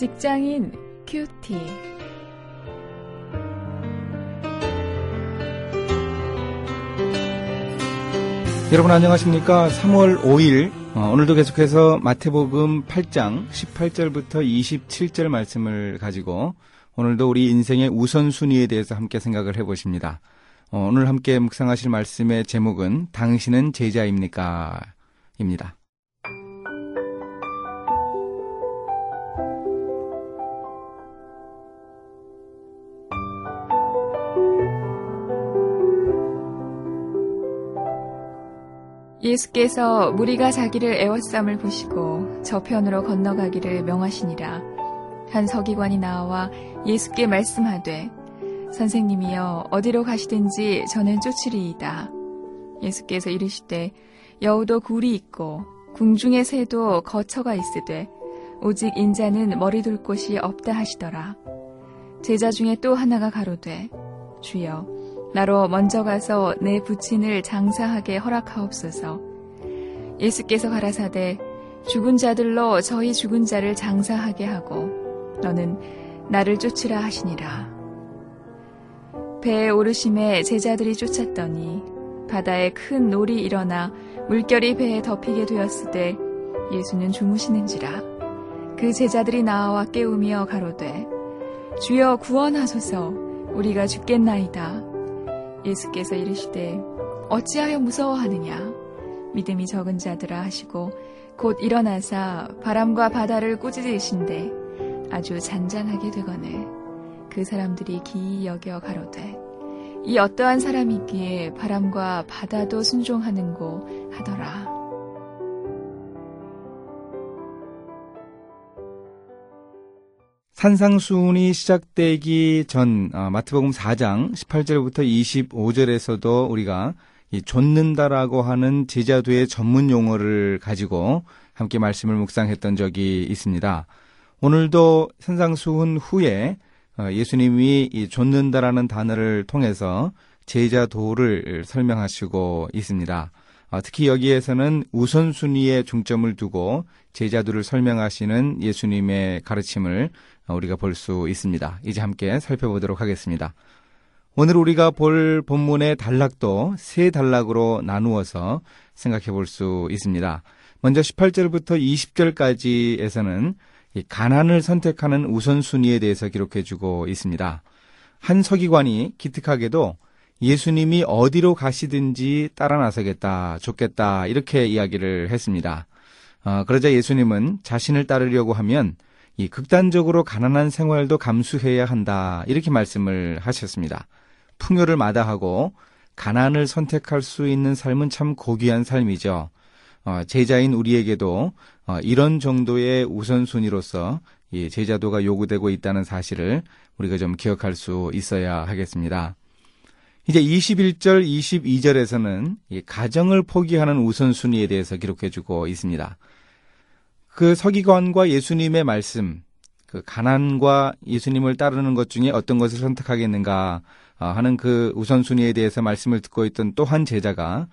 직장인 큐티. 여러분 안녕하십니까? 3월 5일 어, 오늘도 계속해서 마태복음 8장 18절부터 27절 말씀을 가지고 오늘도 우리 인생의 우선순위에 대해서 함께 생각을 해보십니다. 어, 오늘 함께 묵상하실 말씀의 제목은 당신은 제자입니까? 입니다. 예수께서 무리가 자기를 애워쌈을 보시고 저편으로 건너가기를 명하시니라. 한 서기관이 나와 예수께 말씀하되 선생님이여 어디로 가시든지 저는 쫓으리이다. 예수께서 이르시되 여우도 굴이 있고 궁중의 새도 거처가 있으되 오직 인자는 머리 둘 곳이 없다 하시더라. 제자 중에 또 하나가 가로되 주여 나로 먼저 가서 내 부친을 장사하게 허락하옵소서. 예수께서 가라사대 죽은 자들로 저희 죽은 자를 장사하게 하고 너는 나를 쫓으라 하시니라. 배에 오르심에 제자들이 쫓았더니 바다에 큰 놀이 일어나 물결이 배에 덮이게 되었을 때 예수는 주무시는지라. 그 제자들이 나와 깨우며 가로되 주여 구원하소서 우리가 죽겠나이다. 예수께서 이르시되 어찌하여 무서워하느냐 믿음이 적은 자들아 하시고 곧 일어나사 바람과 바다를 꾸짖으신데 아주 잔잔하게 되거늘 그 사람들이 기이 여겨 가로되 이 어떠한 사람이기에 바람과 바다도 순종하는고 하더라. 산상수훈이 시작되기 전 어, 마태복음 4장 18절부터 25절에서도 우리가 이 좇는다라고 하는 제자도의 전문 용어를 가지고 함께 말씀을 묵상했던 적이 있습니다. 오늘도 산상수훈 후에 어, 예수님이 이 좇는다라는 단어를 통해서 제자도를 설명하시고 있습니다. 어, 특히 여기에서는 우선순위에 중점을 두고 제자도를 설명하시는 예수님의 가르침을 우리가 볼 수 있습니다. 이제 함께 살펴보도록 하겠습니다. 오늘 우리가 볼 본문의 단락도 세 단락으로 나누어서 생각해 볼 수 있습니다. 먼저 18절부터 20절까지에서는 가난을 선택하는 우선순위에 대해서 기록해 주고 있습니다. 한 서기관이 기특하게도 예수님이 어디로 가시든지 따라 나서겠다, 좋겠다, 이렇게 이야기를 했습니다. 어, 그러자 예수님은 자신을 따르려고 하면 이 극단적으로 가난한 생활도 감수해야 한다, 이렇게 말씀을 하셨습니다. 풍요를 마다하고 가난을 선택할 수 있는 삶은 참 고귀한 삶이죠. 어, 제자인 우리에게도 어, 이런 정도의 우선순위로서 이 제자도가 요구되고 있다는 사실을 우리가 좀 기억할 수 있어야 하겠습니다. 이제 21절, 22절에서는 가정을 포기하는 우선순위에 대해서 기록해주고 있습니다. 그 서기관과 예수님의 말씀, 그 가난과 예수님을 따르는 것 중에 어떤 것을 선택하겠는가 하는 그 우선순위에 대해서 말씀을 듣고 있던 또 한 제자가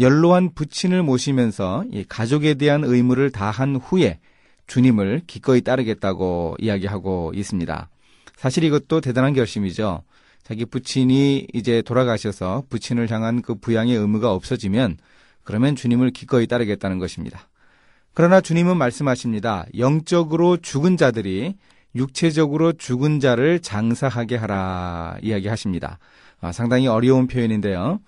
연로한 부친을 모시면서 가족에 대한 의무를 다한 후에 주님을 기꺼이 따르겠다고 이야기하고 있습니다. 사실 이것도 대단한 결심이죠. 자기 부친이 이제 돌아가셔서 부친을 향한 그 부양의 의무가 없어지면 그러면 주님을 기꺼이 따르겠다는 것입니다. 그러나 주님은 말씀하십니다. 영적으로 죽은 자들이 육체적으로 죽은 자를 장사하게 하라 이야기하십니다. 아, 상당히 어려운 표현인데요.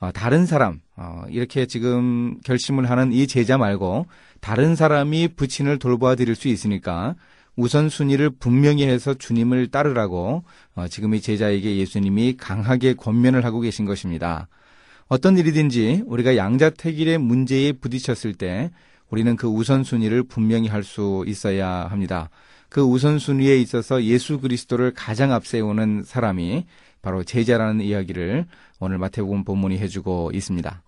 어, 다른 사람 어, 이렇게 지금 결심을 하는 이 제자 말고 다른 사람이 부친을 돌보아 드릴 수 있으니까 우선순위를 분명히 해서 주님을 따르라고 어, 지금 이 제자에게 예수님이 강하게 권면을 하고 계신 것입니다. 어떤 일이든지 우리가 양자택일의 문제에 부딪혔을 때 우리는 그 우선순위를 분명히 할 수 있어야 합니다. 그 우선순위에 있어서 예수 그리스도를 가장 앞세우는 사람이 바로 제자라는 이야기를 오늘 마태복음 본문이 해주고 있습니다.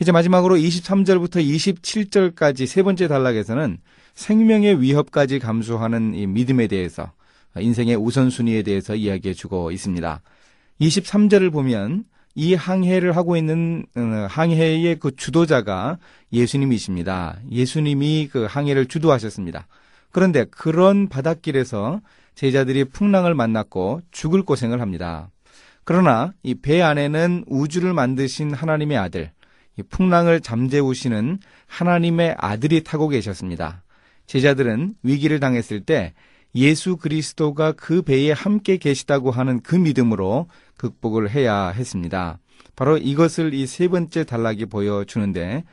이제 마지막으로 23절부터 27절까지 세 번째 단락에서는 생명의 위협까지 감수하는 이 믿음에 대해서 인생의 우선순위에 대해서 이야기해 주고 있습니다. 23절을 보면 이 항해를 하고 있는 어, 항해의 그 주도자가 예수님이십니다. 예수님이 그 항해를 주도하셨습니다. 그런데 그런 바닷길에서 제자들이 풍랑을 만났고 죽을 고생을 합니다. 그러나 이 배 안에는 우주를 만드신 하나님의 아들, 이 풍랑을 잠재우시는 하나님의 아들이 타고 계셨습니다. 제자들은 위기를 당했을 때 예수 그리스도가 그 배에 함께 계시다고 하는 그 믿음으로 극복을 해야 했습니다. 바로 이것을 이 세 번째 단락이 보여주는데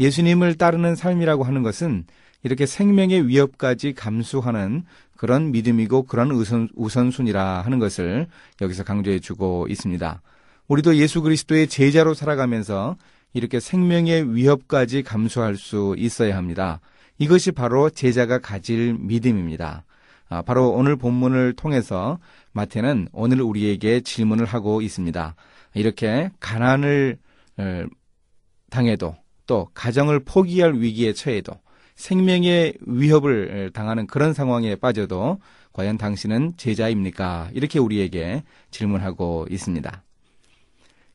예수님을 따르는 삶이라고 하는 것은 이렇게 생명의 위협까지 감수하는 그런 믿음이고 그런 우선, 우선순위라 하는 것을 여기서 강조해 주고 있습니다. 우리도 예수 그리스도의 제자로 살아가면서 이렇게 생명의 위협까지 감수할 수 있어야 합니다. 이것이 바로 제자가 가질 믿음입니다. 아, 바로 오늘 본문을 통해서 마태는 오늘 우리에게 질문을 하고 있습니다. 이렇게 가난을 당해도 또 가정을 포기할 위기에 처해도 생명의 위협을 당하는 그런 상황에 빠져도 과연 당신은 제자입니까? 이렇게 우리에게 질문하고 있습니다.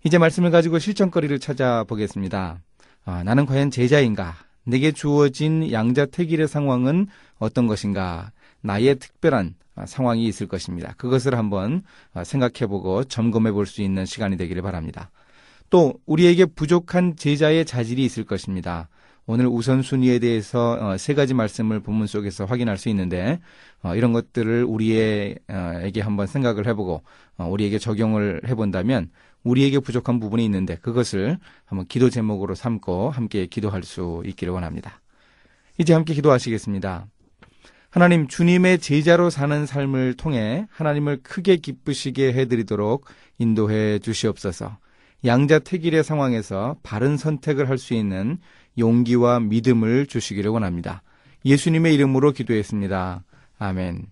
이제 말씀을 가지고 실천거리를 찾아보겠습니다. 아, 나는 과연 제자인가? 내게 주어진 양자택일의 상황은 어떤 것인가? 나의 특별한 상황이 있을 것입니다. 그것을 한번 생각해보고 점검해 볼 수 있는 시간이 되기를 바랍니다. 또 우리에게 부족한 제자의 자질이 있을 것입니다. 오늘 우선순위에 대해서 어, 세 가지 말씀을 본문 속에서 확인할 수 있는데 어, 이런 것들을 우리에게 한번 생각을 해보고 어, 우리에게 적용을 해본다면 우리에게 부족한 부분이 있는데 그것을 한번 기도 제목으로 삼고 함께 기도할 수 있기를 원합니다. 이제 함께 기도하시겠습니다. 하나님 주님의 제자로 사는 삶을 통해 하나님을 크게 기쁘시게 해드리도록 인도해 주시옵소서. 양자택일의 상황에서 바른 선택을 할 수 있는 용기와 믿음을 주시기를 원합니다. 예수님의 이름으로 기도했습니다. 아멘.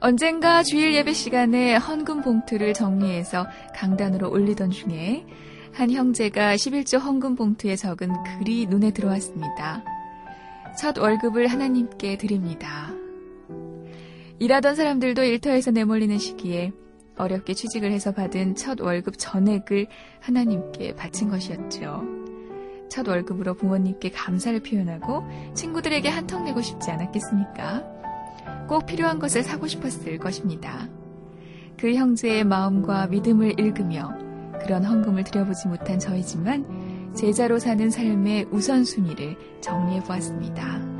언젠가 주일 예배 시간에 헌금 봉투를 정리해서 강단으로 올리던 중에 한 형제가 11조 헌금 봉투에 적은 글이 눈에 들어왔습니다. 첫 월급을 하나님께 드립니다. 일하던 사람들도 일터에서 내몰리는 시기에 어렵게 취직을 해서 받은 첫 월급 전액을 하나님께 바친 것이었죠. 첫 월급으로 부모님께 감사를 표현하고 친구들에게 한턱 내고 싶지 않았겠습니까? 꼭 필요한 것을 사고 싶었을 것입니다. 그 형제의 마음과 믿음을 읽으며 그런 헌금을 드려보지 못한 저이지만 제자로 사는 삶의 우선순위를 정리해 보았습니다.